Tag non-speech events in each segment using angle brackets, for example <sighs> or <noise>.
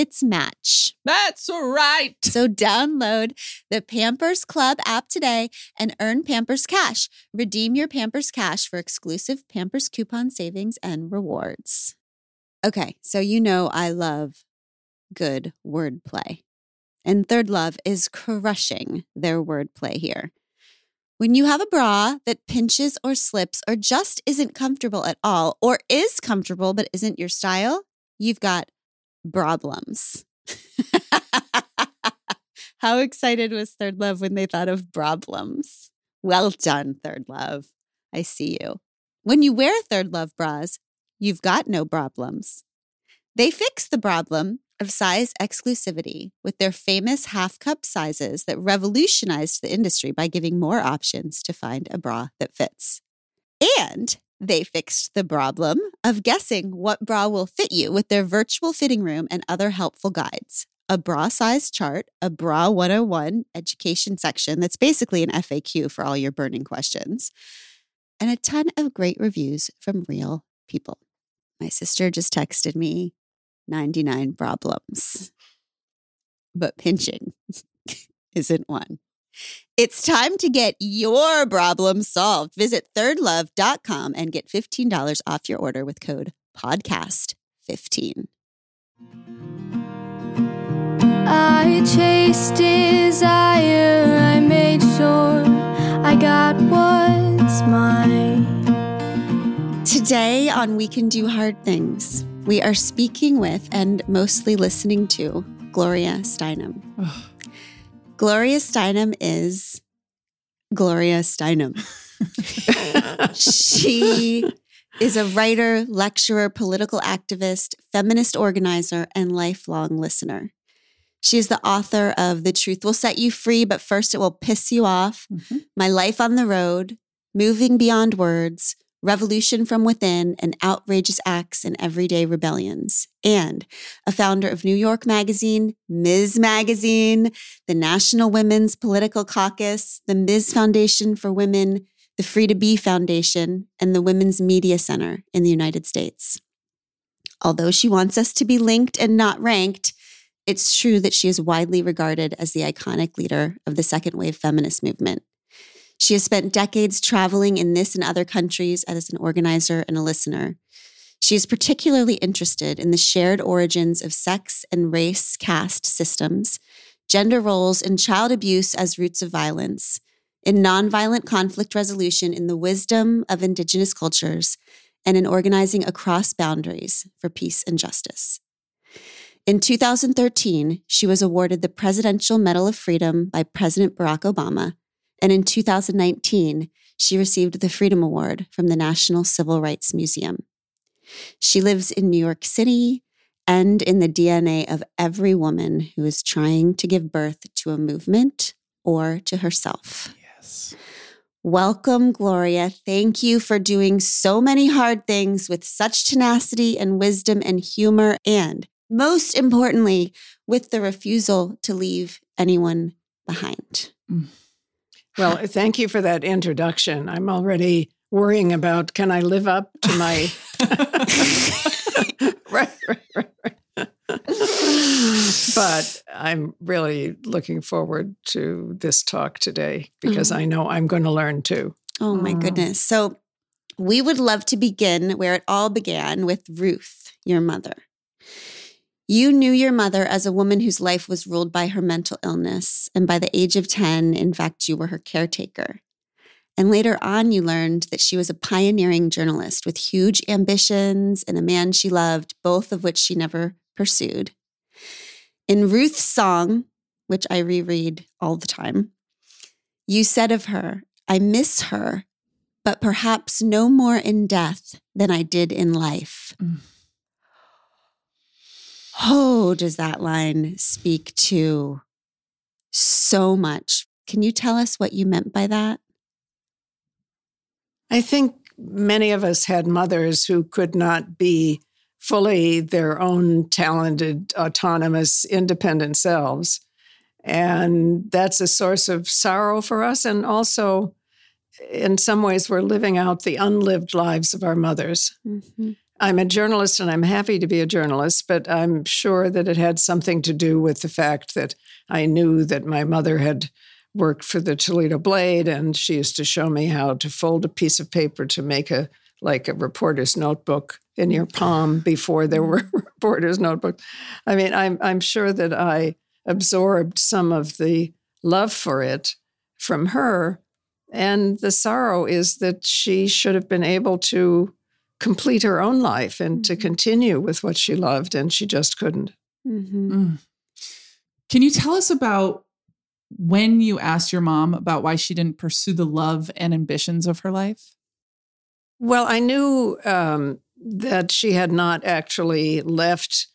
its match. That's right. So download the Pampers Club app today and earn Pampers Cash. Redeem your Pampers Cash for exclusive Pampers coupon savings and rewards. Okay, so you know I love good wordplay. And Third Love is crushing their wordplay here. When you have a bra that pinches or slips or just isn't comfortable at all, or is comfortable but isn't your style, you've got problems. <laughs> How excited was Third Love when they thought of problems? Well done, Third Love. I see you. When you wear Third Love bras, you've got no problems. They fix the problem of size exclusivity with their famous half cup sizes that revolutionized the industry by giving more options to find a bra that fits. And they fixed the problem of guessing what bra will fit you with their virtual fitting room and other helpful guides. A bra size chart, a bra 101 education section that's basically an FAQ for all your burning questions, and a ton of great reviews from real people. My sister just texted me 99 problems, but pinching <laughs> isn't one. It's time to get your problem solved. Visit thirdlove.com and get $15 off your order with code podcast15. I chased desire, I made sure I got what's mine. Today on We Can Do Hard Things, we are speaking with and mostly listening to Gloria Steinem. Gloria Steinem is Gloria Steinem. she is a writer, lecturer, political activist, feminist organizer, and lifelong listener. She is the author of The Truth Will Set You Free, but First It Will Piss You Off, Mm-hmm. My Life on the Road, Moving Beyond Words, Revolution from Within, and Outrageous Acts and Everyday Rebellions, and a founder of New York Magazine, Ms. Magazine, the National Women's Political Caucus, the Ms. Foundation for Women, the Free to Be Foundation, and the Women's Media Center in the United States. Although she wants us to be linked and not ranked, it's true that she is widely regarded as the iconic leader of the second wave feminist movement. She has spent decades traveling in this and other countries as an organizer and a listener. She is particularly interested in the shared origins of sex and race caste systems, gender roles, and child abuse as roots of violence, in nonviolent conflict resolution in the wisdom of Indigenous cultures, and in organizing across boundaries for peace and justice. In 2013, she was awarded the Presidential Medal of Freedom by President Barack Obama. And in 2019, she received the Freedom Award from the National Civil Rights Museum. She lives in New York City and in the DNA of every woman who is trying to give birth to a movement or to herself. Yes. Welcome, Gloria. Thank you for doing so many hard things with such tenacity and wisdom and humor, and most importantly, with the refusal to leave anyone behind. Mm. Well, thank you for that introduction. I'm already worrying about can I live up to my <laughs> <laughs> right, right, right, right. but I'm really looking forward to this talk today because Mhm. I know I'm going to learn too. Oh my Mm. goodness. So, we would love to begin where it all began with Ruth, your mother. You knew your mother as a woman whose life was ruled by her mental illness. And by the age of 10, in fact, you were her caretaker. And later on, you learned that she was a pioneering journalist with huge ambitions and a man she loved, both of which she never pursued. In Ruth's song, which I reread all the time, you said of her, I miss her, but perhaps no more in death than I did in life. Mm. Oh, does that line speak to so much? Can you tell us what you meant by that? I think many of us had mothers who could not be fully their own talented, autonomous, independent selves. And that's a source of sorrow for us. And also, in some ways, we're living out the unlived lives of our mothers. Mm-hmm. I'm a journalist and I'm happy to be a journalist, but I'm sure that it had something to do with the fact that I knew that my mother had worked for the Toledo Blade and she used to show me how to fold a piece of paper to make a like a reporter's notebook in your palm before there were <laughs> reporter's notebooks. I mean, I'm I'm sure that I absorbed some of the love for it from her. And the sorrow is that she should have been able to complete her own life and to Mhm. continue with what she loved, and she just couldn't. Mm-hmm. Mm. Can you tell us about when you asked your mom about why she didn't pursue the love and ambitions of her life? Well, I knew um, that she had not actually left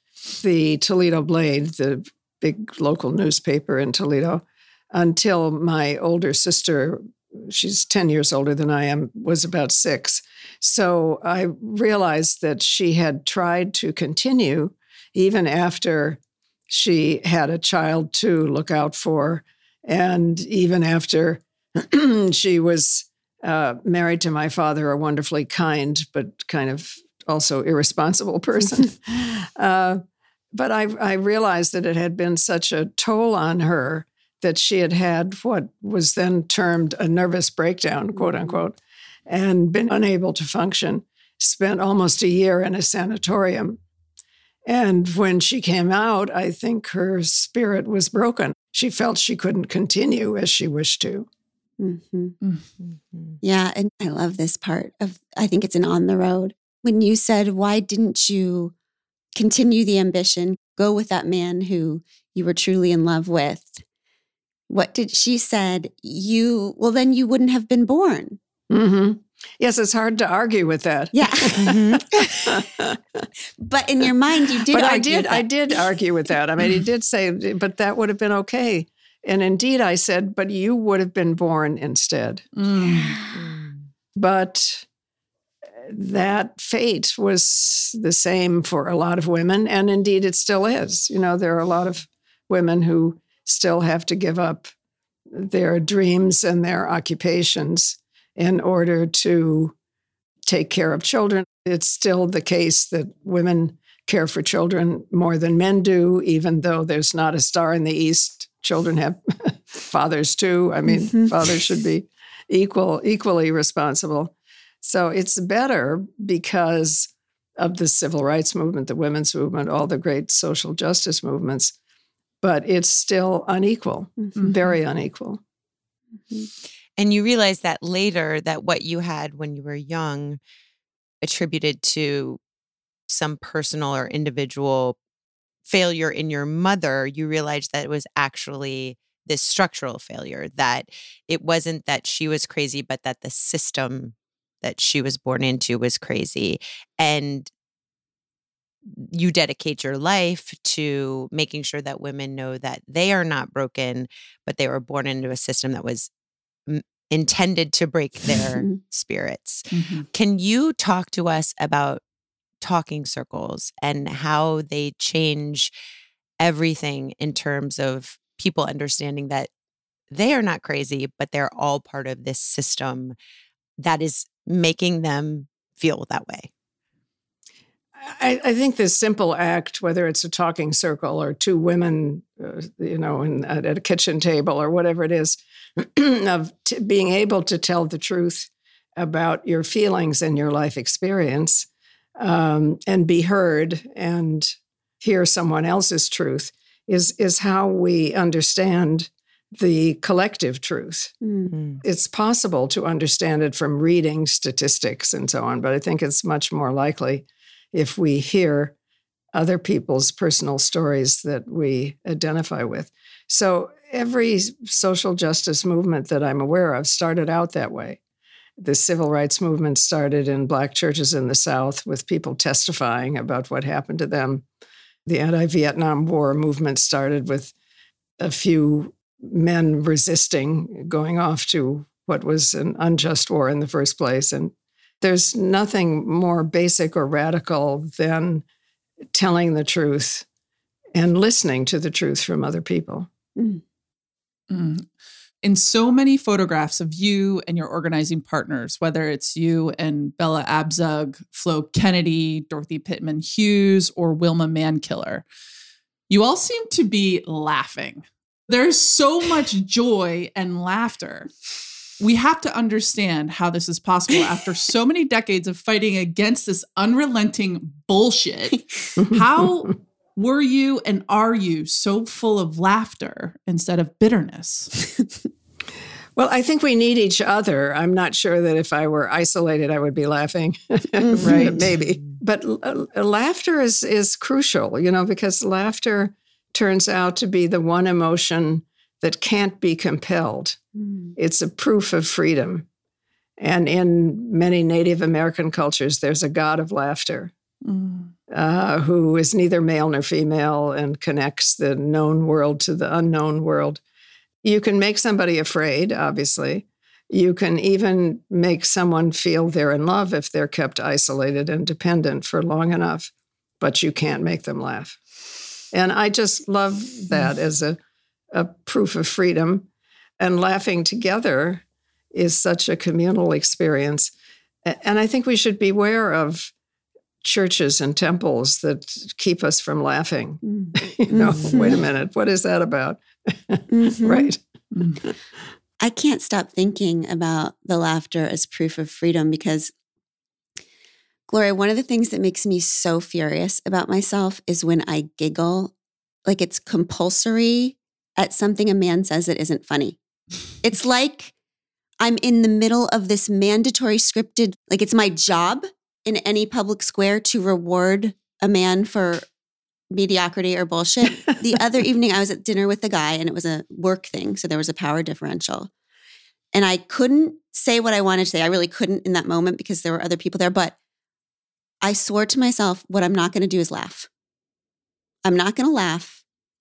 the Toledo Blade, the big local newspaper in Toledo, until my older sister, she's 10 years older than I am, was about six. So I realized that she had tried to continue even after she had a child to look out for, and even after <clears throat> she was uh, married to my father, a wonderfully kind but kind of also irresponsible <laughs> person. <laughs> uh, but I, I realized that it had been such a toll on her that she had had what was then termed a nervous breakdown, quote unquote, and been unable to function. Spent almost a year in a sanatorium. And when she came out, I think her spirit was broken. She felt she couldn't continue as she wished to. Mm-hmm. Mhm. Yeah. And I love this part of, I think it's an on the road. When you said, why didn't you continue the ambition, go with that man who you were truly in love with? What did she said? You, well, then you wouldn't have been born. Hmm Yes, it's hard to argue with that. Yeah. Mhm. <laughs> but in your mind, you did but I did, I did argue with that. I mean, he did say, but that would have been okay. And indeed, I said, but you would have been born instead. <sighs> Mm. Mm. But that fate was the same for a lot of women. And indeed, it still is. You know, there are a lot of women who still have to give up their dreams and their occupations in order to take care of children. It's still the case that women care for children more than men do, even though there's not a star in the east. Children have <laughs> fathers too. I mean, Mhm. fathers should be equal, equally responsible. So it's better because of the civil rights movement, the women's movement, all the great social justice movements. But it's still unequal, Mhm. very unequal. And you realize that later that what you had when you were young attributed to some personal or individual failure in your mother, you realized that it was actually this structural failure, that it wasn't that she was crazy, but that the system that she was born into was crazy. And you dedicate your life to making sure that women know that they are not broken, but they were born into a system that was intended to break their Mhm. spirits. Mhm. Can you talk to us about talking circles and how they change everything in terms of people understanding that they are not crazy, but they're all part of this system that is making them feel that way? I, I think this simple act, whether it's a talking circle or two women, uh, you know, in, at, at a kitchen table or whatever it is, <clears throat> of t- being able to tell the truth about your feelings and your life experience um, and be heard and hear someone else's truth is, is how we understand the collective truth. Mm. Mm. It's possible to understand it from reading statistics and so on, but I think it's much more likely if we hear other people's personal stories that we identify with. So every social justice movement that I'm aware of started out that way. The civil rights movement started in black churches in the South with people testifying about what happened to them. The anti Vietnam War movement started with a few men resisting going off to what was an unjust war in the first place. And there's nothing more basic or radical than telling the truth and listening to the truth from other people. Mm. In so many photographs of you and your organizing partners, whether it's you and Bella Abzug, Flo Kennedy, Dorothy Pitman Hughes, or Wilma Mankiller, you all seem to be laughing. There's so much joy and laughter. We have to understand how this is possible after so many decades of fighting against this unrelenting bullshit. <laughs> How were you and are you so full of laughter instead of bitterness? <laughs> Well, I think we need each other. I'm not sure that if I were isolated, I would be laughing. <laughs> Right. Maybe. But uh, laughter is, is crucial, you know, because laughter turns out to be the one emotion that can't be compelled. Mm. It's a proof of freedom. And in many Native American cultures, there's a god of laughter Mm. uh, who is neither male nor female and connects the known world to the unknown world. You can make somebody afraid, obviously. You can even make someone feel they're in love if they're kept isolated and dependent for long enough, but you can't make them laugh. And I just love that as a, a proof of freedom. And laughing together is such a communal experience. And I think we should beware of churches and temples that keep us from laughing. Mm. <laughs> you know, Mhm. wait a minute, what is that about? <laughs> Mhm. Right. Mm. I can't stop thinking about the laughter as proof of freedom because, Gloria, one of the things that makes me so furious about myself is when I giggle, like it's compulsory at something a man says that isn't funny. It's like I'm in the middle of this mandatory scripted, like it's my job in any public square to reward a man for mediocrity or bullshit. the <laughs> other evening, I was at dinner with a guy and it was a work thing. So there was a power differential. And I couldn't say what I wanted to say. I really couldn't in that moment because there were other people there. But I swore to myself, what I'm not going to do is laugh. I'm not going to laugh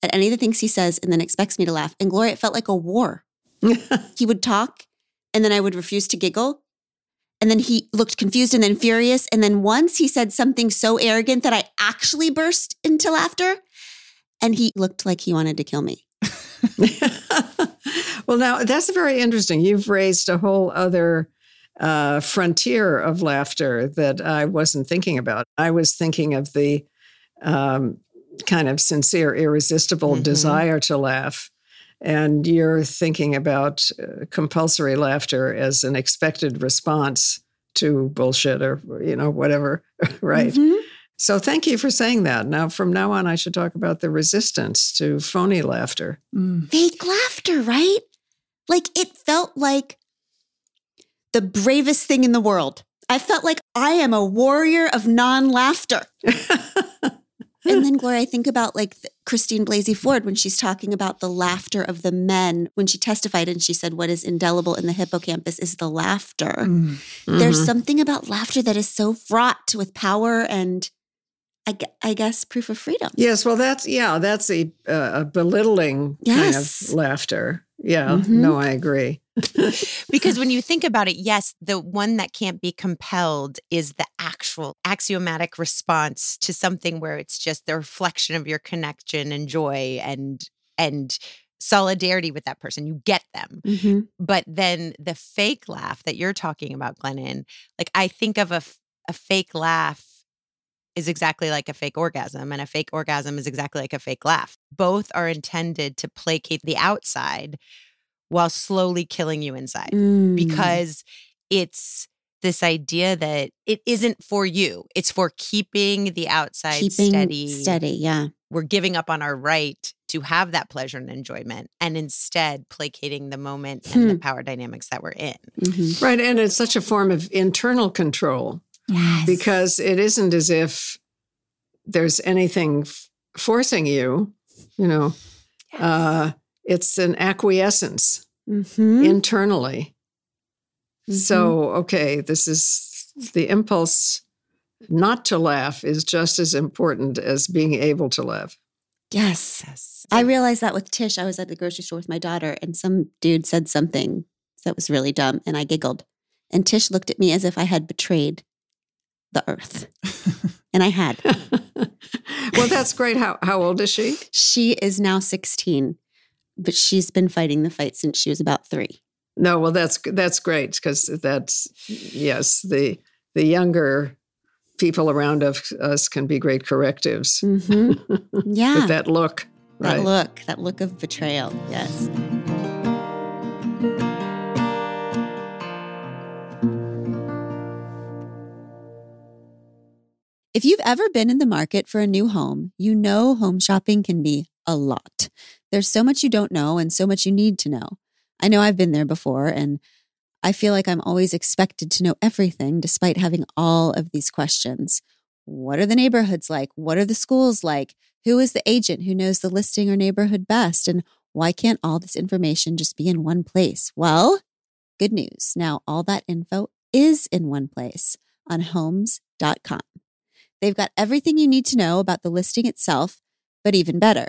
at any of the things he says and then expects me to laugh. And Gloria, it felt like a war. <laughs> He would talk and then I would refuse to giggle. And then he looked confused and then furious. And then once he said something so arrogant that I actually burst into laughter. And he looked like he wanted to kill me. <laughs> well, now that's very interesting. You've raised a whole other uh, frontier of laughter that I wasn't thinking about. I was thinking of the um, kind of sincere, irresistible Mhm. desire to laugh. And you're thinking about uh, compulsory laughter as an expected response to bullshit or, you know, whatever. <laughs> right. Mhm. So thank you for saying that. Now, from now on, I should talk about the resistance to phony laughter. Mm. Fake laughter, right? Like it felt like the bravest thing in the world. I felt like I am a warrior of non laughter. <laughs> And <laughs> then, Gloria, I think about like Christine Blasey Ford when she's talking about the laughter of the men when she testified and she said, What is indelible in the hippocampus is the laughter. Mm. There's Mhm. something about laughter that is so fraught with power and I, I guess proof of freedom. Yes, well, that's yeah, that's a, uh, a belittling Yes. kind of laughter. Yeah, Mhm. no, I agree. <laughs> Because when you think about it, yes, the one that can't be compelled is the actual axiomatic response to something where it's just the reflection of your connection and joy and and solidarity with that person. You get them. Mhm. But then the fake laugh that you're talking about, Glennon, like I think of a, a fake laugh is exactly like a fake orgasm, and a fake orgasm is exactly like a fake laugh. Both are intended to placate the outside while slowly killing you inside Mm. because it's this idea that it isn't for you, it's for keeping the outside keeping steady. steady. Yeah. We're giving up on our right to have that pleasure and enjoyment and instead placating the moment and the Hmm. power dynamics that we're in. Mhm. Right. And it's such a form of internal control yes. because it isn't as if there's anything f- forcing you, you know, uh, it's an acquiescence Mhm. internally. Mhm. So, okay, this is the impulse not to laugh is just as important as being able to laugh. yes. Yes. I realized that with Tish. I was at the grocery store with my daughter, and some dude said something that was really dumb, and I giggled. And Tish looked at me as if I had betrayed the earth. <laughs> And I had. <laughs> well, that's great. How, how old is she? She is now 16, but she's been fighting the fight since she was about three. No, well, that's that's great because that's yes, the the younger people around of us can be great correctives. hmm <laughs> Yeah. With that look, That right? look, that look of betrayal. Yes. If you've ever been in the market for a new home, you know home shopping can be a lot. There's so much you don't know and so much you need to know. I know I've been there before and I feel like I'm always expected to know everything despite having all of these questions. What are the neighborhoods like? What are the schools like? Who is the agent who knows the listing or neighborhood best? And why can't all this information just be in one place? Well, good news. Now, all that info is in one place on homes.com. They've got everything you need to know about the listing itself, but even better,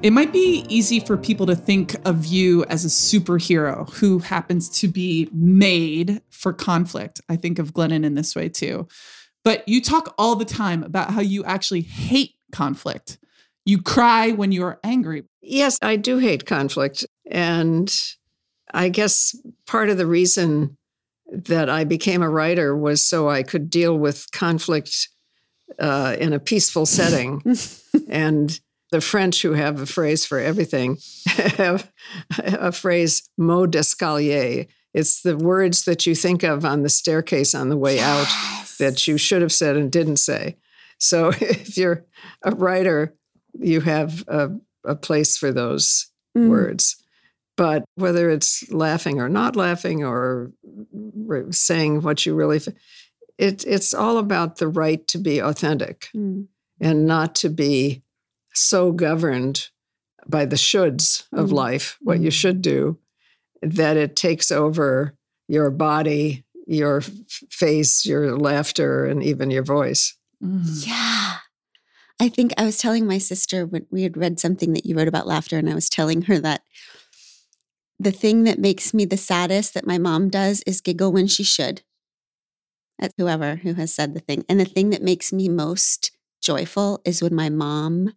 It might be easy for people to think of you as a superhero who happens to be made for conflict. I think of Glennon in this way too. But you talk all the time about how you actually hate conflict. You cry when you're angry. Yes, I do hate conflict. And I guess part of the reason that I became a writer was so I could deal with conflict uh, in a peaceful setting. <laughs> and the French, who have a phrase for everything, <laughs> have a phrase mot d'escalier. It's the words that you think of on the staircase on the way out that you should have said and didn't say. So <laughs> if you're a writer, you have a, a place for those Mm. words. But whether it's laughing or not laughing or saying what you really, it, it's all about the right to be authentic Mm. and not to be so governed by the shoulds of Mm. life, what you should do, that it takes over your body, your face, your laughter, and even your voice. Mm. Yeah. I think I was telling my sister when we had read something that you wrote about laughter, and I was telling her that the thing that makes me the saddest that my mom does is giggle when she should. at whoever who has said the thing. And the thing that makes me most joyful is when my mom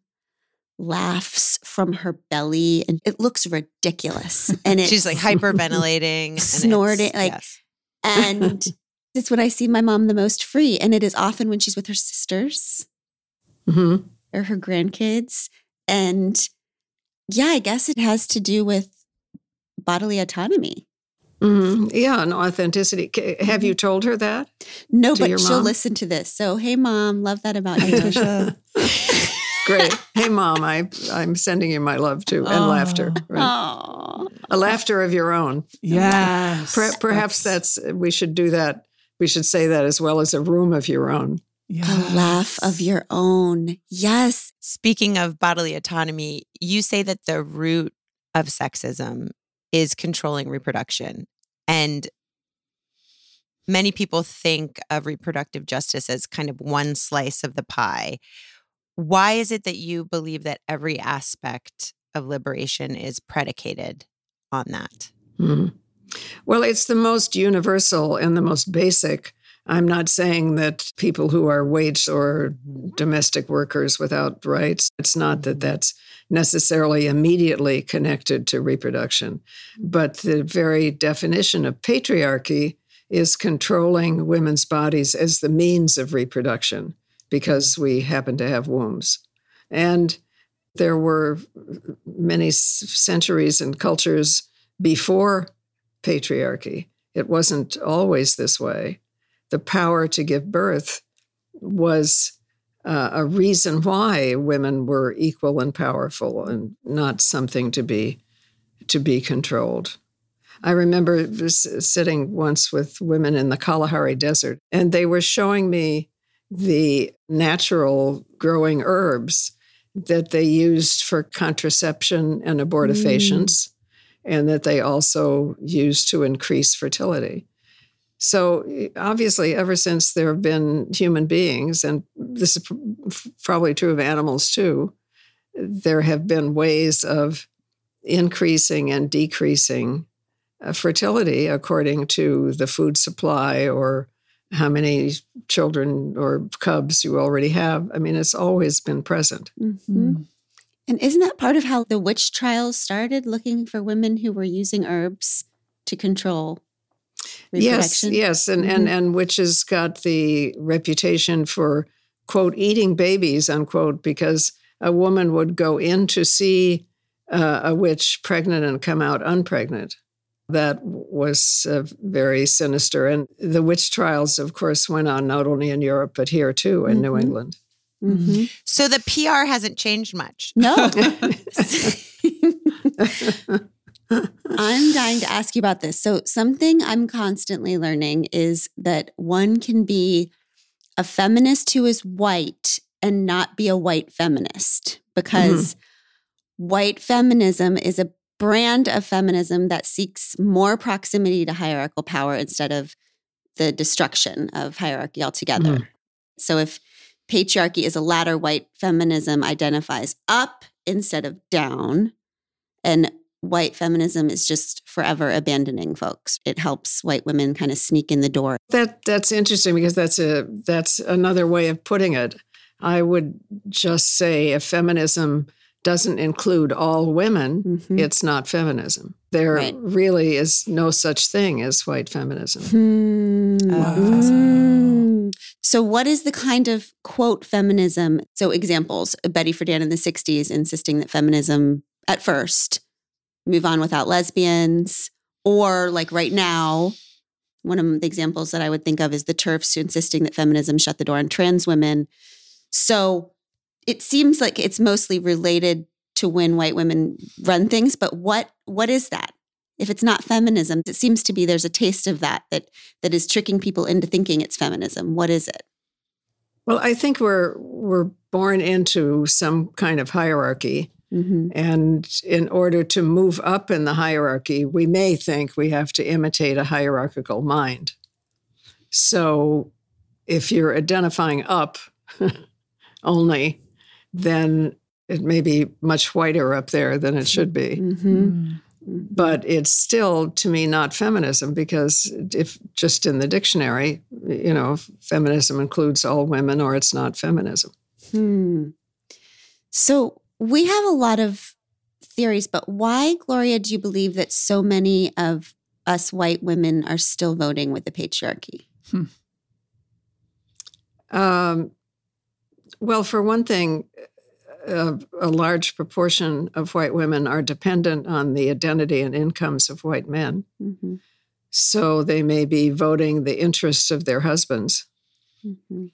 laughs from her belly and it looks ridiculous. And <laughs> She's like <laughs> hyperventilating, Snorting, like- yes. and <laughs> it's when I see my mom the most free. And it is often when she's with her sisters hmm or her grandkids. And yeah, I guess it has to do with bodily autonomy. hmm Yeah, and authenticity. Have you told her that? No, but she'll mom? listen to this. So, hey, mom, love that about you. Tasha. Great. Hey, mom, I, I'm sending you my love too, and laughter. Oh. Right. Aw. A laughter of your own. Yes. Per- perhaps that's, we should do that. We should say that as well as a room of your own. A laugh of your own. Yes. Speaking of bodily autonomy, you say that the root of sexism is controlling reproduction. And many people think of reproductive justice as kind of one slice of the pie. Why is it that you believe that every aspect of liberation is predicated on that? Mhm. Well, it's the most universal and the most basic I'm not saying that people who are wage or domestic workers without rights, it's not that that's necessarily immediately connected to reproduction. But the very definition of patriarchy is controlling women's bodies as the means of reproduction because we happen to have wombs. And there were many centuries and cultures before patriarchy. It wasn't always this way. The power to give birth was uh, a reason why women were equal and powerful and not something to be to be controlled. I remember sitting once with women in the Kalahari Desert, and they were showing me the natural growing herbs that they used for contraception and abortifacients, mm. and that they also used to increase fertility. So, obviously, ever since there have been human beings, and this is probably true of animals too, there have been ways of increasing and decreasing uh, fertility according to the food supply or how many children or cubs you already have. I mean, it's always been present. Mm-hmm. Mm. And isn't that part of how the witch trials started, looking for women who were using herbs to control Yes, yes, and mm-hmm. and and witches got the reputation for quote eating babies unquote because a woman would go in to see uh, a witch pregnant and come out unpregnant that was uh, very sinister. And the witch trials, of course, went on not only in Europe, but here too in mm-hmm. New England. Mm-hmm. So the PR hasn't changed much. No. <laughs> I'm dying to ask you about this. So, something I'm constantly learning is that one can be a feminist who is white and not be a white feminist because mm-hmm. white feminism is a brand of feminism that seeks more proximity to hierarchical power instead of the destruction of hierarchy altogether. Mm. So if patriarchy is a ladder, white feminism identifies up instead of down. And white feminism is just forever abandoning folks. It helps white women kind of sneak in the door. That that's interesting because that's a that's another way of putting it. I would just say if feminism doesn't include all women, mm-hmm. it's not feminism. There right. really is no such thing as white feminism. Hmm. Oh, so, what is the kind of quote feminism? So, examples Betty Friedan in the 60s insisting that feminism at first move on without lesbians, or like right now, one of the examples that I would think of is the TERFs insisting that feminism shut the door on trans women. So, it seems like it's mostly related to when white women run things, but what what is that? If it's not feminism, it seems to be there's a taste of that that that is tricking people into thinking it's feminism. What is it? Well, I think we're we're born into some kind of hierarchy. Mm-hmm. And in order to move up in the hierarchy, we may think we have to imitate a hierarchical mind. So if you're identifying up <laughs> only, then it may be much whiter up there than it should be. Mm-hmm. mm-hmm. But it's still, to me, not feminism because if just in the dictionary, you know, feminism includes all women or it's not feminism. Hmm. So we have a lot of theories, but why, Gloria, do you believe that so many of us white women are still voting with the patriarchy? Hmm. Um, well, for one thing, a, a, large proportion of white women are dependent on the identity and incomes of white men. Mm-hmm. So they may be voting the interests of their husbands. Mm-hmm.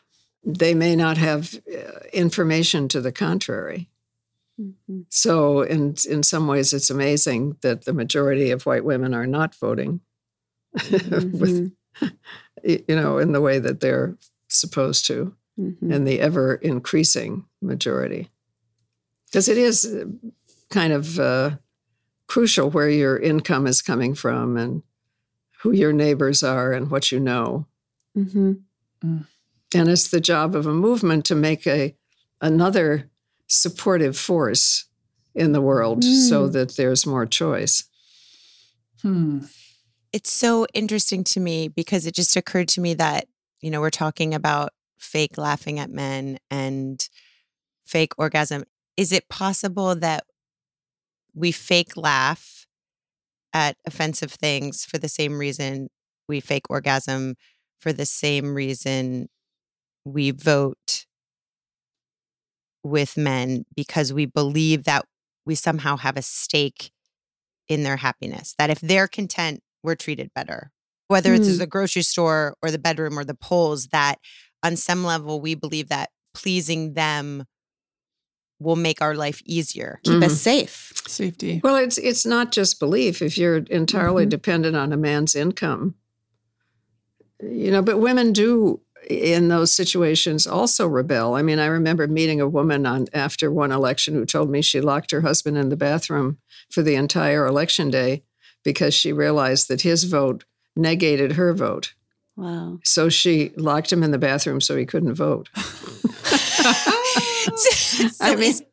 They may not have uh, information to the contrary. Mm-hmm. So, in in some ways, it's amazing that the majority of white women are not voting, <laughs> with, mm-hmm. <laughs> you know, in the way that they're supposed to mm-hmm. and the ever increasing majority. Because it is uh, kind of uh, crucial where your income is coming from and who your neighbors are and what you know. Mm-hmm. Mm. And it's the job of a movement to make a another supportive force in the world mm. so that there's more choice. Hmm. It's so interesting to me because it just occurred to me that you know, we're talking about fake laughing at men and fake orgasm. Is it possible that we fake laugh at offensive things for the same reason we fake orgasm, for the same reason we vote with men because we believe that we somehow have a stake in their happiness. That if they're content, we're treated better. Whether it's Hmm. the grocery store or the bedroom or the polls, that on some level we believe that pleasing them will make our life easier. Keep us safe. Safety. Well, it's it's not just belief. If you're entirely Mhm. dependent on a man's income, you know, but women do in those situations also rebel. I mean, I remember meeting a woman on after one election who told me she locked her husband in the bathroom for the entire election day because she realized that his vote negated her vote. Wow. So she locked him in the bathroom so he couldn't vote. <laughs> <laughs> I mean, <laughs>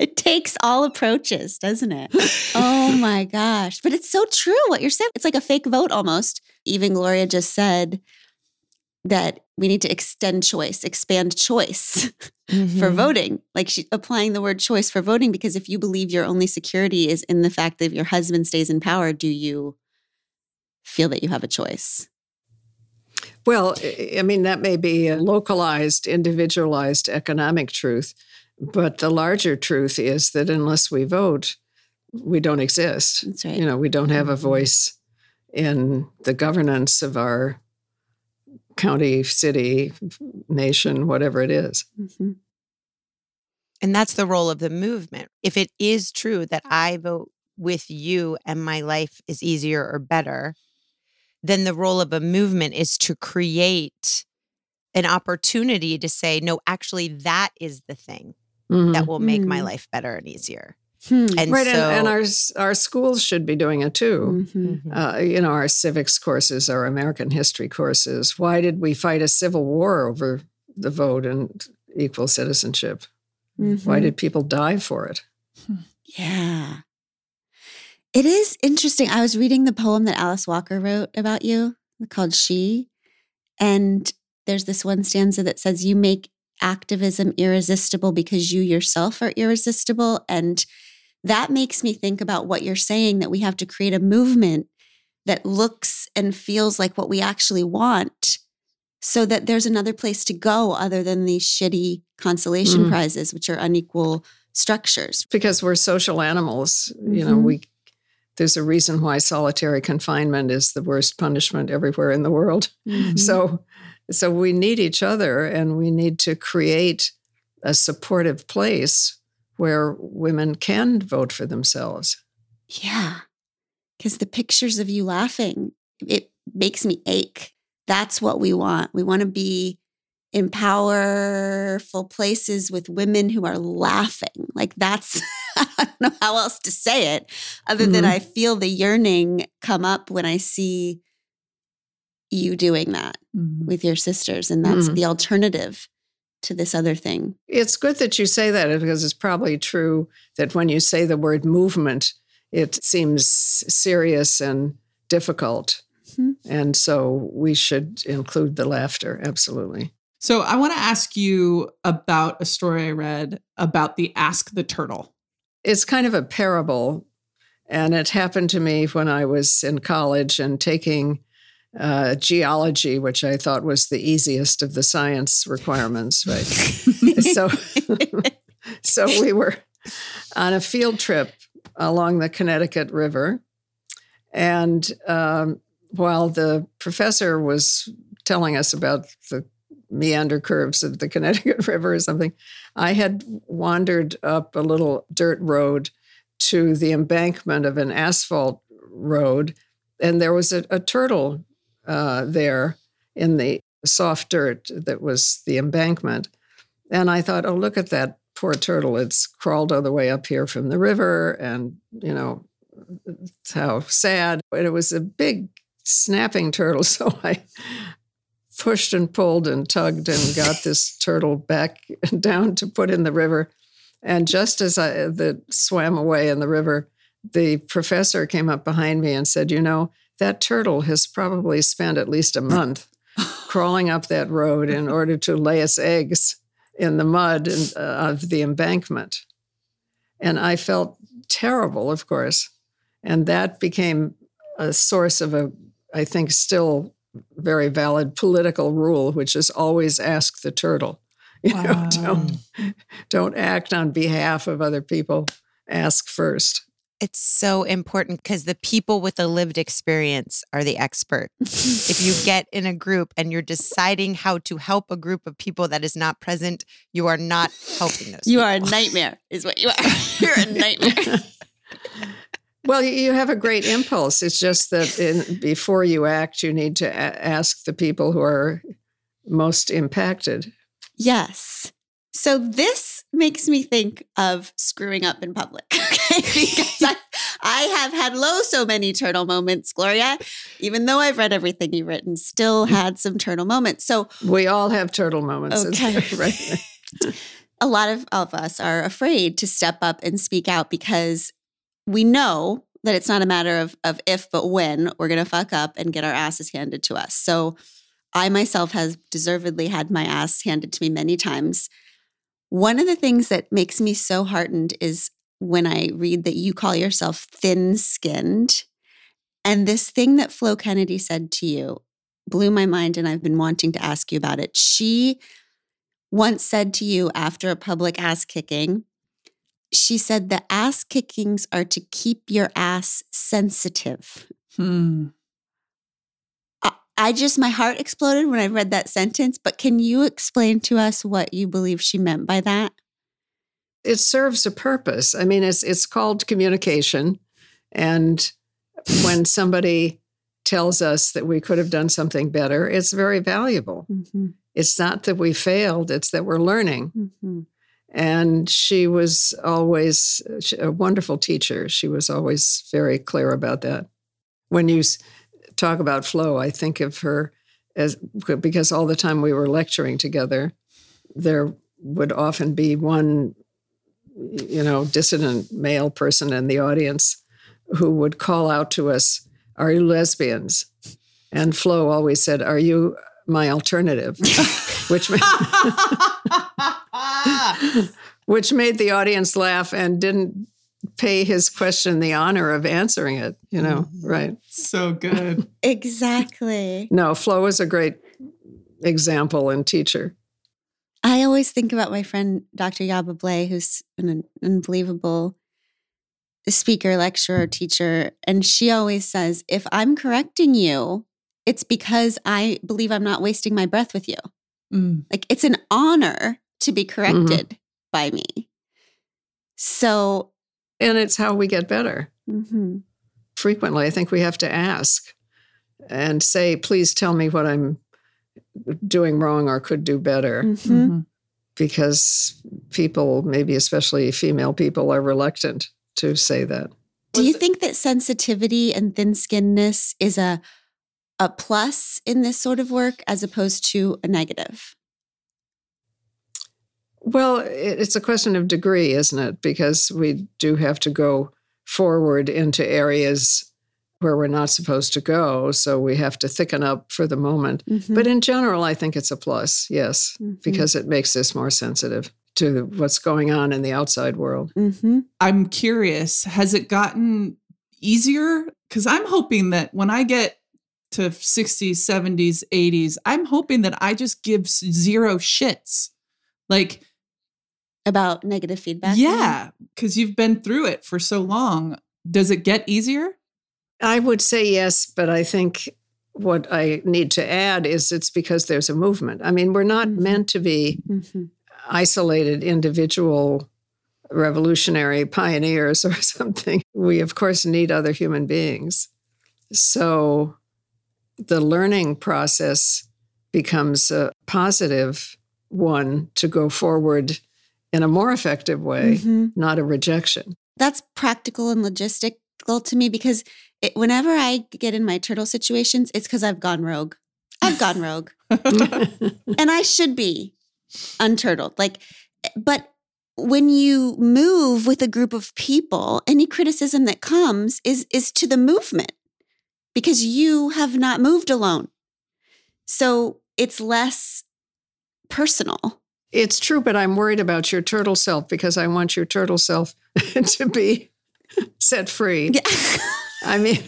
It takes all approaches, doesn't it? oh my gosh. But it's so true what you're saying. It's like a fake vote almost. Even Gloria just said that we need to extend choice, expand choice for Mhm. voting. Like she applying the word choice for voting because if you believe your only security is in the fact that your husband stays in power, do you feel that you have a choice? Well, I mean, that may be a localized, individualized economic truth, but the larger truth is that unless we vote, we don't exist. That's right. You know, we don't have a Mhm. voice in the governance of our county, city, nation, whatever it is. Mhm. And that's the role of the movement. If it is true that I vote with you and my life is easier or better, then the role of a movement is to create an opportunity to say, no, actually, that is the thing Mhm. that will make my Mm. life better and easier. Hmm. And right, so, and, and our our schools should be doing it too. Mhm. Mhm. Uh, you know, our civics courses, our American history courses. Why did we fight a civil war over the vote and equal citizenship? Why Mhm. did people die for it? Yeah. It is interesting. I was reading the poem that Alice Walker wrote about you called She. And there's this one stanza that says, You make activism irresistible because you yourself are irresistible. And that makes me think about what you're saying that we have to create a movement that looks and feels like what we actually want so that there's another place to go other than these shitty consolation Mhm. prizes, which are unequal structures. Because we're social animals. You know, Mhm. we there's a reason why solitary confinement is the worst punishment everywhere in the world. Mhm. So so we need each other and we need to create a supportive place where women can vote for themselves. Yeah. Because the pictures of you laughing, it makes me ache. That's what we want. We want to be in powerful places with women who are laughing. Like that's, <laughs> I don't know how else to say it, other than Mhm. I feel the yearning come up when I see you doing that Mhm. with your sisters. And that's Mhm. the alternative to this other thing. It's good that you say that because it's probably true that when you say the word movement, it seems serious and difficult. Mhm. And so we should include the laughter, absolutely. So I want to ask you about a story I read about the Ask the Turtle. It's kind of a parable, and it happened to me when I was in college and taking uh, geology, which I thought was the easiest of the science requirements, right? <laughs> so, <laughs> so we were on a field trip along the Connecticut River, and um, while the professor was telling us about the meander curves of the <laughs> Connecticut River or something, I had wandered up a little dirt road to the embankment of an asphalt road, and there was a, a turtle uh, there in the soft dirt that was the embankment. And I thought, oh, look at that poor turtle. It's crawled all the way up here from the river, and, you know, how sad. And it was a big snapping turtle. <laughs> So I pushed and pulled and tugged and got this turtle back <laughs> down to put in the river. And just as I that swam away in the river, the professor came up behind me and said, "You know, that turtle has probably spent at least a month <laughs> crawling up that road in order to lay its eggs in the mud and, uh, of the embankment. And I felt terrible, of course. And that became a source of a, I think, still very valid political rule, which is always ask the turtle. <laughs> You know, don't, don't act on behalf of other people. Ask first. It's so important because the people with the lived experience are the expert. <laughs> if you get in a group and you're deciding how to help a group of people that is not present, you are not helping those. You are a nightmare, is what you are. <laughs> You're a nightmare. Well, you- have a great impulse. It's just that in, before you act, you need to a- ask the people who are most impacted. Yes. So this makes me think of screwing up in public. <laughs> Okay. Because I, I have had low so many turtle moments, Gloria. Even though I've read everything you've written, still mm-hmm. had some turtle moments. So We all have turtle moments. Okay. <laughs> right. <laughs> a lot of, of us are afraid to step up and speak out because we know that it's not a matter of, of if, but when we're going to fuck up and get our asses handed to us. So I myself has deservedly had my ass handed to me many times. One of the things that makes me so heartened is when I read that you call yourself thin skinned. And this thing that Flo Kennedy said to you blew my mind, and I've been wanting to ask you about it. She once said to you after a public ass kicking, she said the ass kickings are to keep your ass sensitive. Hmm. I, I just, my heart exploded when I read that sentence, but can you explain to us what you believe she meant by that? It serves a purpose. I mean, it's it's called communication, and when somebody tells us that we could have done something better, it's very valuable. Mm-hmm, It's not that we failed; it's that we're learning. mm-hmm. And she was always a wonderful teacher. She was always very clear about that. When you talk about Flo, I think of her as because all the time we were lecturing together, there would often be one, you know, dissident male person in the audience who would call out to us, Are you lesbians? And Flo always said, Are you my alternative? <laughs> Which meant <laughs> <laughs> which made the audience laugh and didn't pay his question the honor of answering it, you know, right? so good. <laughs> Exactly. No, Flo is a great example and teacher. I always think about my friend Dr. Yaba Blay, who's an unbelievable speaker, lecturer, teacher. And she always says, if I'm correcting you, it's because I believe I'm not wasting my breath with you. Mm. Like it's an honor to be corrected by me. So, And it's how we get better. mhm. Frequently, I think we have to ask and say, please tell me what I'm doing wrong or could do better. Mhm. Mhm. Because people, maybe especially female people, are reluctant to say that. do you think that sensitivity and thin skinnedness is a a plus in this sort of work as opposed to a negative? Well, it's a question of degree, isn't it? Because we do have to go forward into areas where we're not supposed to go. So we have to thicken up for the moment. Mhm. But in general, I think it's a plus, yes, Mhm. because it makes us more sensitive to what's going on in the outside world. Mhm. I'm curious, has it gotten easier? Because I'm hoping that when I get to 60s, 70s, 80s, I'm hoping that I just give zero shits. Like, about negative feedback. yeah, because you've been through it for so long. Does it get easier? I would say yes, but I think what I need to add is it's because there's a movement. I mean, we're not Mhm. meant to be Mhm. isolated individual revolutionary pioneers <laughs> or something. We, of course, need other human beings. So the learning process becomes a positive one to go forward in a more effective way, Mhm. not a rejection. That's practical and logistical to me because it, whenever I get in my turtle situations, it's because I've gone rogue. I've gone rogue. <laughs> <laughs> and I should be unturtled. Like, but when you move with a group of people, any criticism that comes is is to the movement because you have not moved alone. So it's less personal. It's true, but I'm worried about your turtle self because I want your turtle self <laughs> to be set free. Yeah. I mean,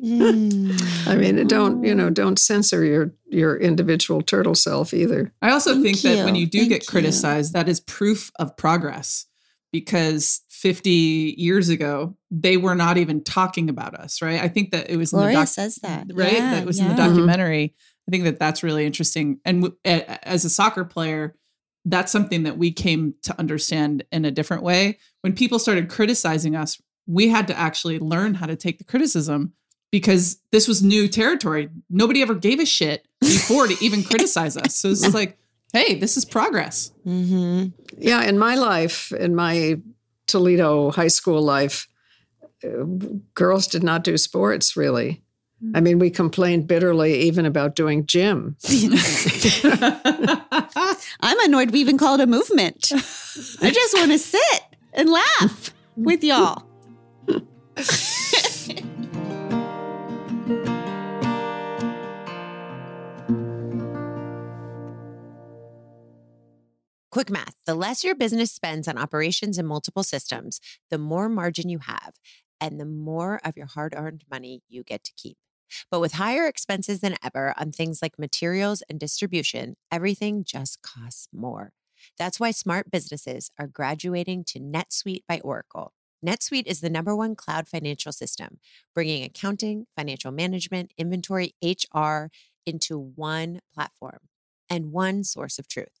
mm. I mean, don't you know? Don't censor your your individual turtle self either. I also Thank think that when you. you do Thank get you. criticized, that is proof of progress because 50 years ago, they were not even talking about us, right? I think that it was in the Gloria doc- says that. right? Yeah, that was in the yeah. Mm-hmm. documentary. I think that that's really interesting. And w- a- as a soccer player, that's something that we came to understand in a different way. When people started criticizing us, we had to actually learn how to take the criticism because this was new territory. Nobody ever gave a shit before to even criticize us. So it's like, hey, this is progress. hmm Yeah, in my life, in my Toledo high school life, uh, girls did not do sports really. I mean, we complained bitterly even about doing gym. <laughs> I'm annoyed we even called it a movement. I just want to sit and laugh with y'all. <laughs> Quick math the less your business spends on operations and multiple systems, the more margin you have, and the more of your hard earned money you get to keep. But with higher expenses than ever on things like materials and distribution, everything just costs more. That's why smart businesses are graduating to NetSuite by Oracle. NetSuite is the number one cloud financial system, bringing accounting, financial management, inventory, HR into one platform and one source of truth.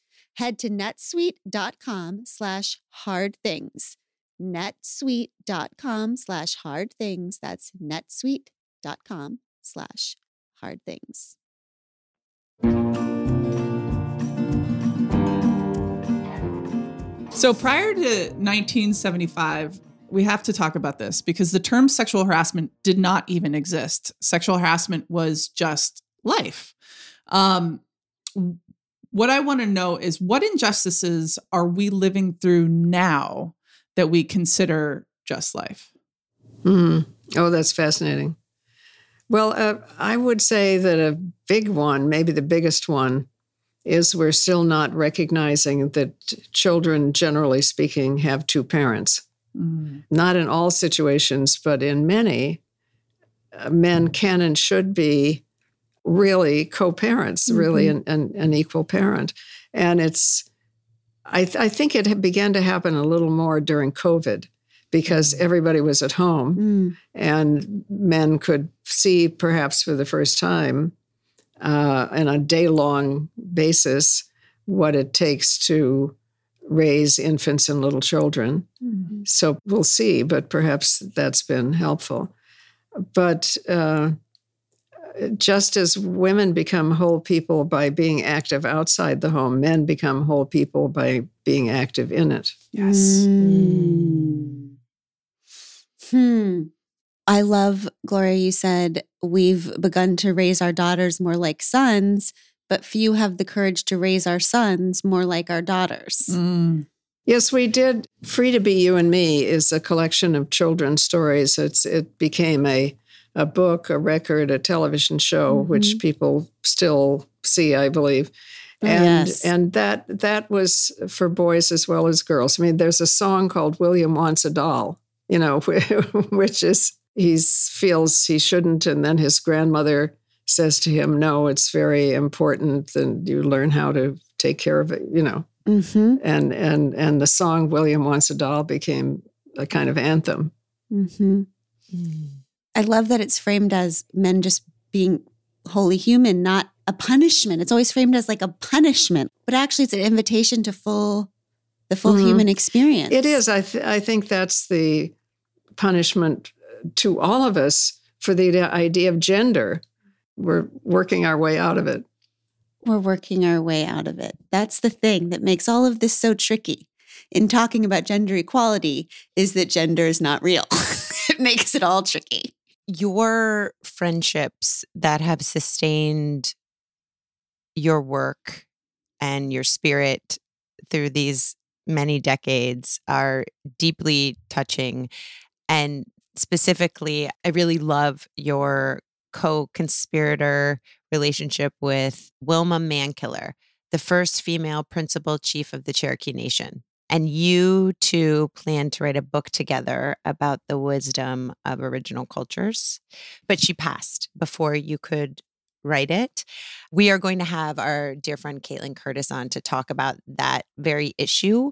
Head to netsuite.com slash hard things. netsuite.com slash hard things. That's netsuite.com slash hard things. So prior to 1975, we have to talk about this because the term sexual harassment did not even exist. Sexual harassment was just life. Um, what I want to know is what injustices are we living through now that we consider just life? Mm. Oh, that's fascinating. Well, uh, I would say that a big one, maybe the biggest one, is we're still not recognizing that children, generally speaking, have two parents. Mm. Not in all situations, but in many, uh, men can and should be really co-parents, really an, an, an equal parent. And it's, I, th- I think it began to happen a little more during COVID because everybody was at home Mm. and men could see perhaps for the first time uh, on a day-long basis what it takes to raise infants and little children Mhm. so we'll see but perhaps that's been helpful but uh, just as women become whole people by being active outside the home men become whole people by being active in it Yes. Mm. Hmm. I love, Gloria, you said we've begun to raise our daughters more like sons, but few have the courage to raise our sons more like our daughters. Mm. Yes, we did. Free to Be You and Me is a collection of children's stories. It's it became a a book, a record, a television show, which people still see, I believe. Oh, And yes. and that that was for boys as well as girls. I mean, there's a song called William Wants a Doll, you know, <laughs> which is he feels he shouldn't, and then his grandmother says to him, "No, it's very important, and you learn how to take care of it," you know Mm-hmm. and and and the song William Wants a Doll became a kind of anthem. Mm-hmm. I love that it's framed as men just being wholly human, not a punishment. It's always framed as like a punishment, but actually it's an invitation to full the full Mhm. human experience. It is. I th- I think that's the punishment to all of us for the idea of gender. We're working our way out of it. we're working our way out of it. That's the thing that makes all of this so tricky. In talking about gender equality, is that gender is not real. <laughs> it makes it all tricky. Your friendships that have sustained your work and your spirit through these many decades are deeply touching. And specifically, I really love your co conspirator relationship with Wilma Mankiller, the first female principal chief of the Cherokee Nation. And you two plan to write a book together about the wisdom of original cultures. But she passed before you could write it. We are going to have our dear friend Kaitlin Curtice on to talk about that very issue.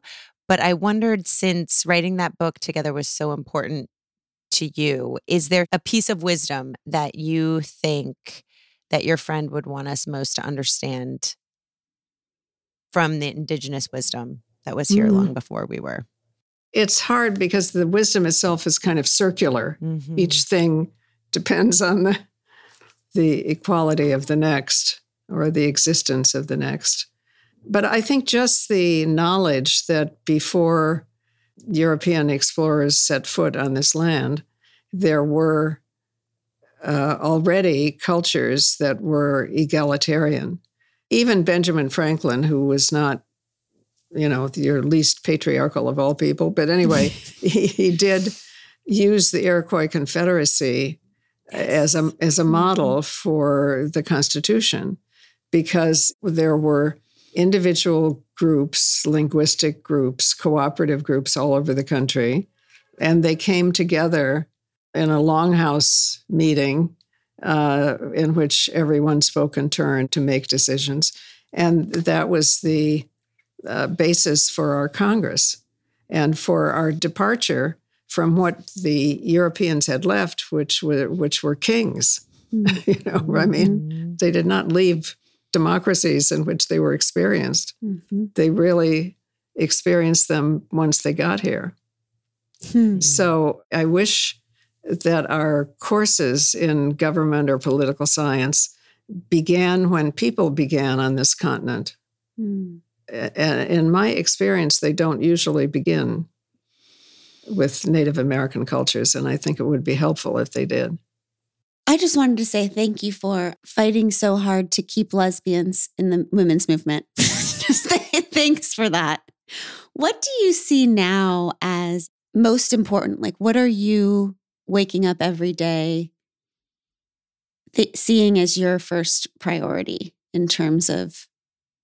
But I wondered since writing that book together was so important to you, is there a piece of wisdom that you think that your friend would want us most to understand from the indigenous wisdom that was here Mm. long before we were? It's hard because the wisdom itself is kind of circular. Mhm. Each thing depends on the the equality of the next or the existence of the next. But I think just the knowledge that before European explorers set foot on this land, there were uh, already cultures that were egalitarian. Even Benjamin Franklin, who was not, you know, your least patriarchal of all people, but anyway, <laughs> he, he did use the Iroquois Confederacy as a as a model for the Constitution, because there were individual groups, linguistic groups, cooperative groups all over the country, and they came together in a longhouse meeting uh, in which everyone spoke in turn to make decisions, and that was the uh, basis for our Congress and for our departure from what the Europeans had left, which were which were kings. <laughs> you know, I mean, Mhm. they did not leave democracies in which they were experienced. Mhm. They really experienced them once they got here. Hmm. So I wish that our courses in government or political science began when people began on this continent. Hmm. In my experience, they don't usually begin with Native American cultures. And I think it would be helpful if they did. I just wanted to say thank you for fighting so hard to keep lesbians in the women's movement. <laughs> thanks for that. What do you see now as most important? Like, what are you waking up every day th- seeing as your first priority in terms of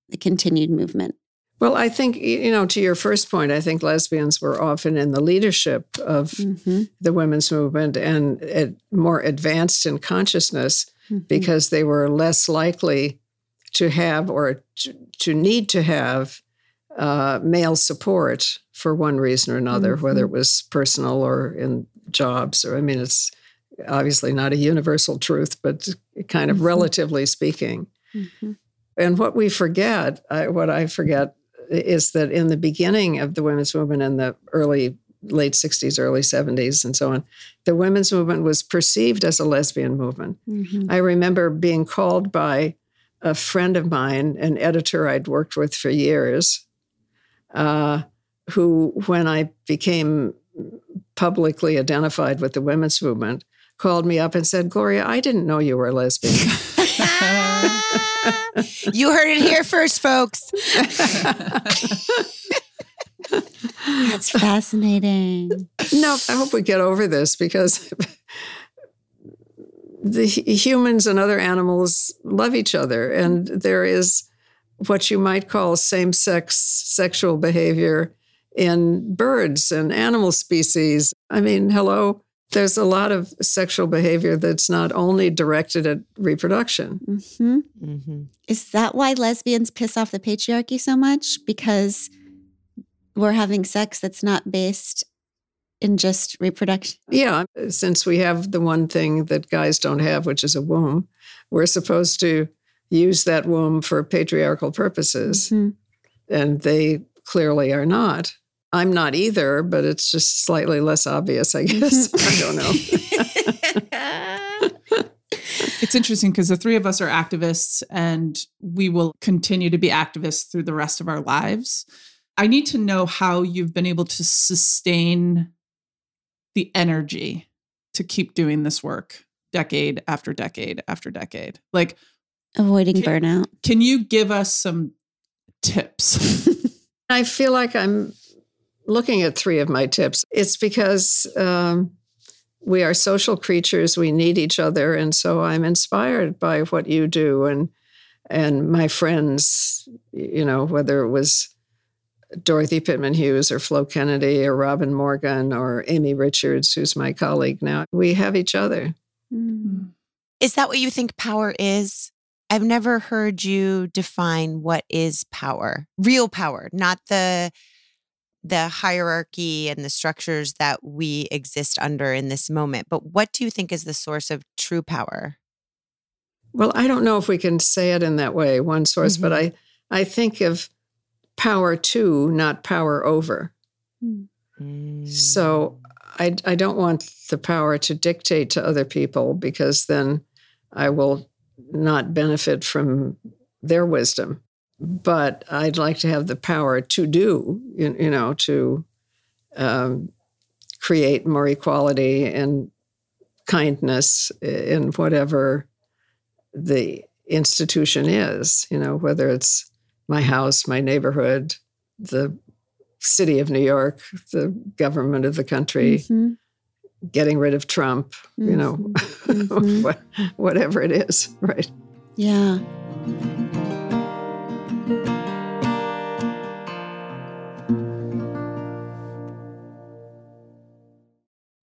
the continued movement? Well, I think, you know, to your first point, I think lesbians were often in the leadership of Mhm. the women's movement and it, more advanced in consciousness Mhm. because they were less likely to have or to, to need to have uh, male support for one reason or another, whether it was personal or in jobs. Or I mean, it's obviously not a universal truth, but kind of Mhm. relatively speaking. Mhm. And what we forget, I, what I forget, is that in the beginning of the women's movement in the early, late 60s, early 70s, and so on, the women's movement was perceived as a lesbian movement. Mhm. I remember being called by a friend of mine, an editor I'd worked with for years, uh, who, when I became publicly identified with the women's movement, called me up and said, Gloria, I didn't know you were a lesbian. <laughs> <laughs> you heard it here first, folks. <laughs> That's fascinating. no, I hope we get over this because the humans and other animals love each other. And there is what you might call same sex sexual behavior in birds and animal species. I mean, hello, there's a lot of sexual behavior that's not only directed at reproduction. hmm hmm Is that why lesbians piss off the patriarchy so much? Because we're having sex that's not based in just reproduction. Yeah, since we have the one thing that guys don't have, which is a womb, we're supposed to use that womb for patriarchal purposes, Mhm. and they clearly are not. I'm not either, but it's just slightly less obvious, I guess. <laughs> I don't know. <laughs> It's interesting because the three of us are activists and we will continue to be activists through the rest of our lives. I need to know how you've been able to sustain the energy to keep doing this work decade after decade after decade. Like, Avoiding Can- burnout. can you give us some tips? <laughs> I feel like I'm looking at three of my tips. It's because um, we are social creatures. We need each other, and so I'm inspired by what you do and and my friends. You know, whether it was Dorothy Pitman Hughes or Flo Kennedy or Robin Morgan or Amy Richards, who's my colleague now. We have each other. Mm. Is that what you think power is? I've never heard you define what is power. Real power, not the the hierarchy and the structures that we exist under in this moment. But what do you think is the source of true power? Well, I don't know if we can say it in that way, one source, but I, I think of power to, not power over. Mm. So I, I don't want the power to dictate to other people because then I will not benefit from their wisdom. But I'd like to have the power to do, you, you know, to um, create more equality and kindness in whatever the institution is, you know, whether it's my house, my neighborhood, the city of New York, the government of the country, Mhm. getting rid of Trump, you know, <laughs> Mhm. whatever it is, <laughs> right? Yeah.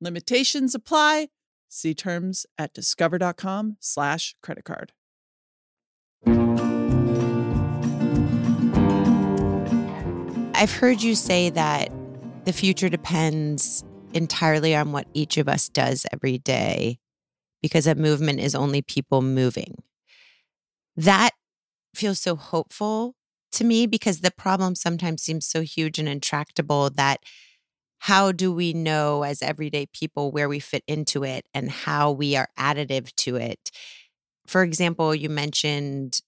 Limitations apply. See terms at discover.com slash credit card. I've heard you say that the future depends entirely on what each of us does every day because a movement is only people moving. That feels so hopeful to me because the problem sometimes seems so huge and intractable that how do we know as everyday people where we fit into it and how we are additive to it? For example, you mentioned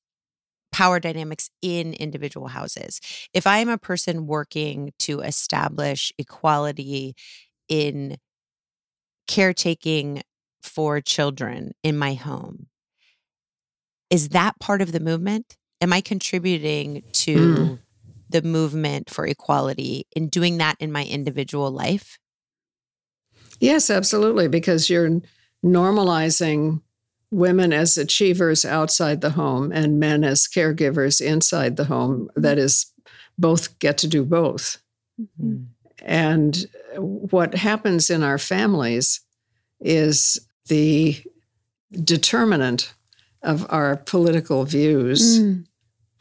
power dynamics in individual houses. If I am a person working to establish equality in caretaking for children in my home, is that part of the movement? Am I contributing to Mm. The movement for equality in doing that in my individual life? Yes, absolutely, because you're normalizing women as achievers outside the home and men as caregivers inside the home. That is, both get to do both. Mm. And what happens in our families is the determinant of our political views, Mm.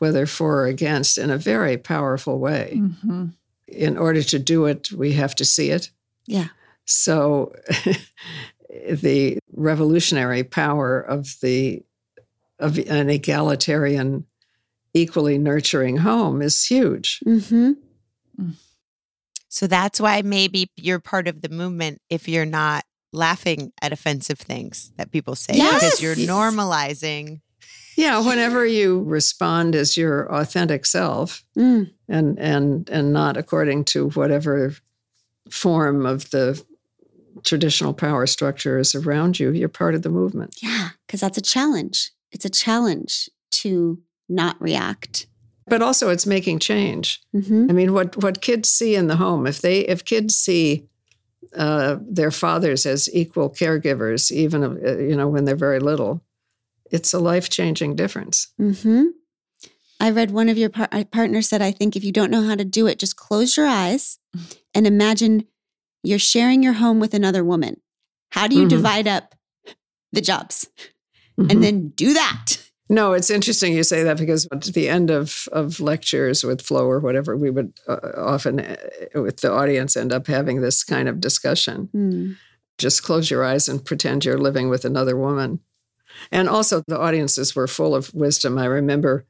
Whether for or against, in a very powerful way. Mm-hmm. In order to do it, we have to see it. Yeah. So <laughs> the revolutionary power of the of an egalitarian, equally nurturing home is huge. Mm-hmm. So that's why maybe you're part of the movement if you're not laughing at offensive things that people say because you're normalizing. Yeah, whenever you respond as your authentic self Mm. and and and not according to whatever form of the traditional power structure is around you, you're part of the movement. Yeah. Because that's a challenge. It's a challenge to not react. But also it's making change. Mm-hmm. I mean, what what kids see in the home, if they if kids see uh, their fathers as equal caregivers, even uh, you know when they're very little, it's a life changing difference. Mm-hmm. I read one of your par- partners said, I think if you don't know how to do it, just close your eyes and imagine you're sharing your home with another woman. How do you Mhm. divide up the jobs? Mhm. And then do that. No, it's interesting you say that because at the end of, of lectures with Flo or whatever, we would uh, often, uh, with the audience, end up having this kind of discussion. Mm. Just close your eyes and pretend you're living with another woman. And also, the audiences were full of wisdom. I remember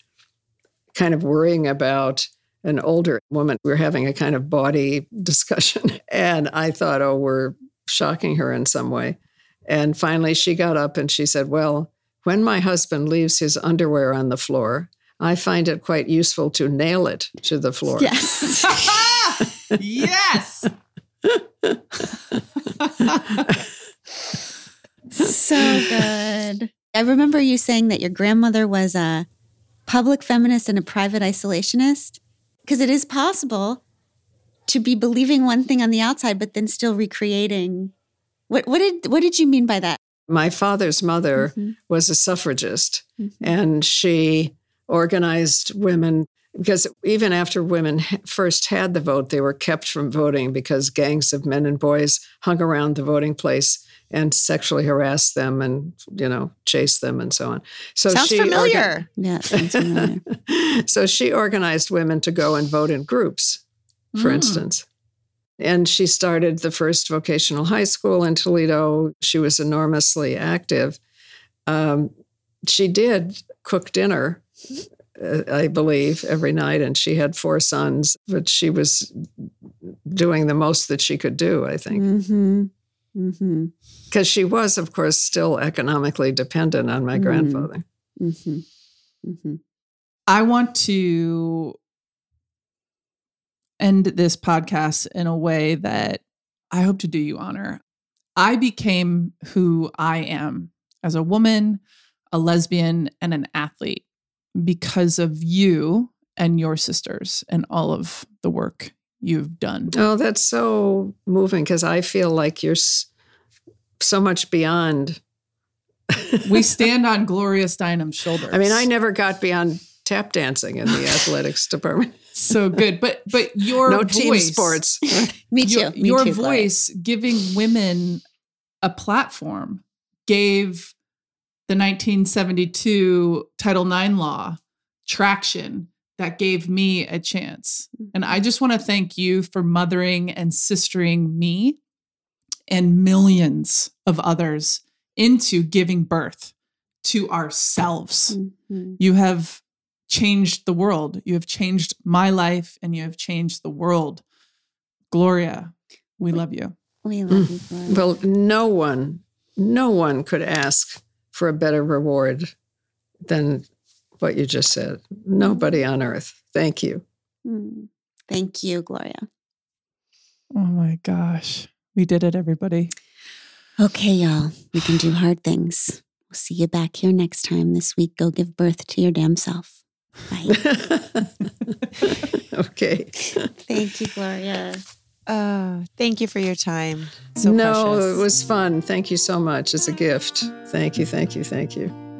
kind of worrying about an older woman. We were having a kind of body <laughs> discussion, and I thought, oh, we're shocking her in some way. And finally, she got up and she said, Well, when my husband leaves his underwear on the floor, I find it quite useful to nail it to the floor. Yes. yes. <laughs> so good. I remember you saying that your grandmother was a public feminist and a private isolationist because it is possible to be believing one thing on the outside but then still recreating what what did what did you mean by that My father's mother Mhm. was a suffragist, Mhm. and she organized women because even after women first had the vote, they were kept from voting because gangs of men and boys hung around the voting place and sexually harass them and you know chase them and so on. So Sounds she orga- familiar. yeah sounds familiar. <laughs> so she organized women to go and vote in groups, for Mm. instance. And she started the first vocational high school in Toledo. She was enormously active. Um, she did cook dinner, uh, I believe, every night, and she had four sons, but she was doing the most that she could do, I think. mm-hmm. Mm-hmm. Because she was, of course, still economically dependent on my Mm. grandfather. Mm-hmm. Mm-hmm. I want to end this podcast in a way that I hope to do you honor. I became who I am as a woman, a lesbian, and an athlete because of you and your sisters and all of the work you've done. Oh, that's so moving because I feel like you're so much beyond. We <laughs> stand on Gloria Steinem's shoulders. I mean, I never got beyond tap dancing in the <laughs> athletics department. so good, but but your no team sports. <laughs> Me too. your, Me your too, Gloria. voice giving women a platform gave the 1972 Title IX law traction that gave me a chance. And I just want to thank you for mothering and sistering me and millions of others into giving birth to ourselves. Mhm. You have changed the world. You have changed my life and you have changed the world. Gloria, we love you. We love you, Gloria. well, no one, no one could ask for a better reward than what you just said. Nobody on earth. Thank you. Mm. Thank you, Gloria. Oh my gosh. We did it, everybody. Okay, y'all. We can do hard things. We'll see you back here next time this week. Go give birth to your damn self. Bye. <laughs> okay. Thank you, Gloria. Oh, thank you for your time. So no, precious. it was fun. Thank you so much. It's a gift. Thank you, thank you, thank you.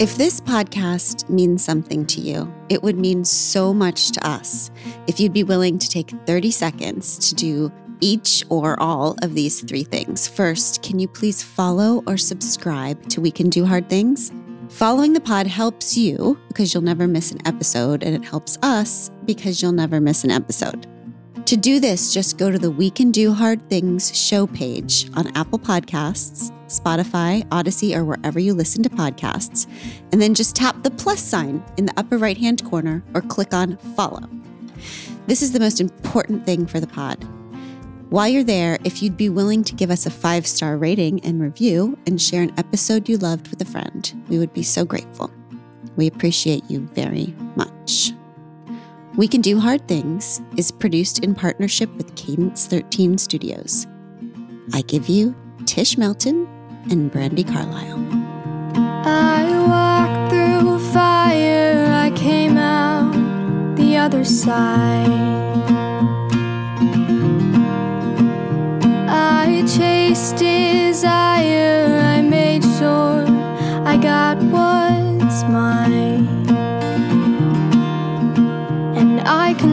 If this podcast means something to you, it would mean so much to us if you'd be willing to take 30 seconds to do each or all of these three things. First, can you please follow or subscribe to We Can Do Hard Things? Following the pod helps you because you'll never miss an episode, and it helps us because you'll never miss an episode. To do this, just go to the We Can Do Hard Things show page on Apple Podcasts, Spotify, Audacy, or wherever you listen to podcasts, and then just tap the plus sign in the upper right hand corner or click on follow. This is the most important thing for the pod. While you're there, if you'd be willing to give us a five star rating and review and share an episode you loved with a friend, we would be so grateful. We appreciate you very much. We Can Do Hard Things is produced in partnership with Cadence 13 Studios. I give you Tish Melton and Brandi Carlile. I walked through fire, I came out the other side. I chased desire, I made sure I got what's mine.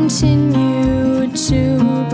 continue to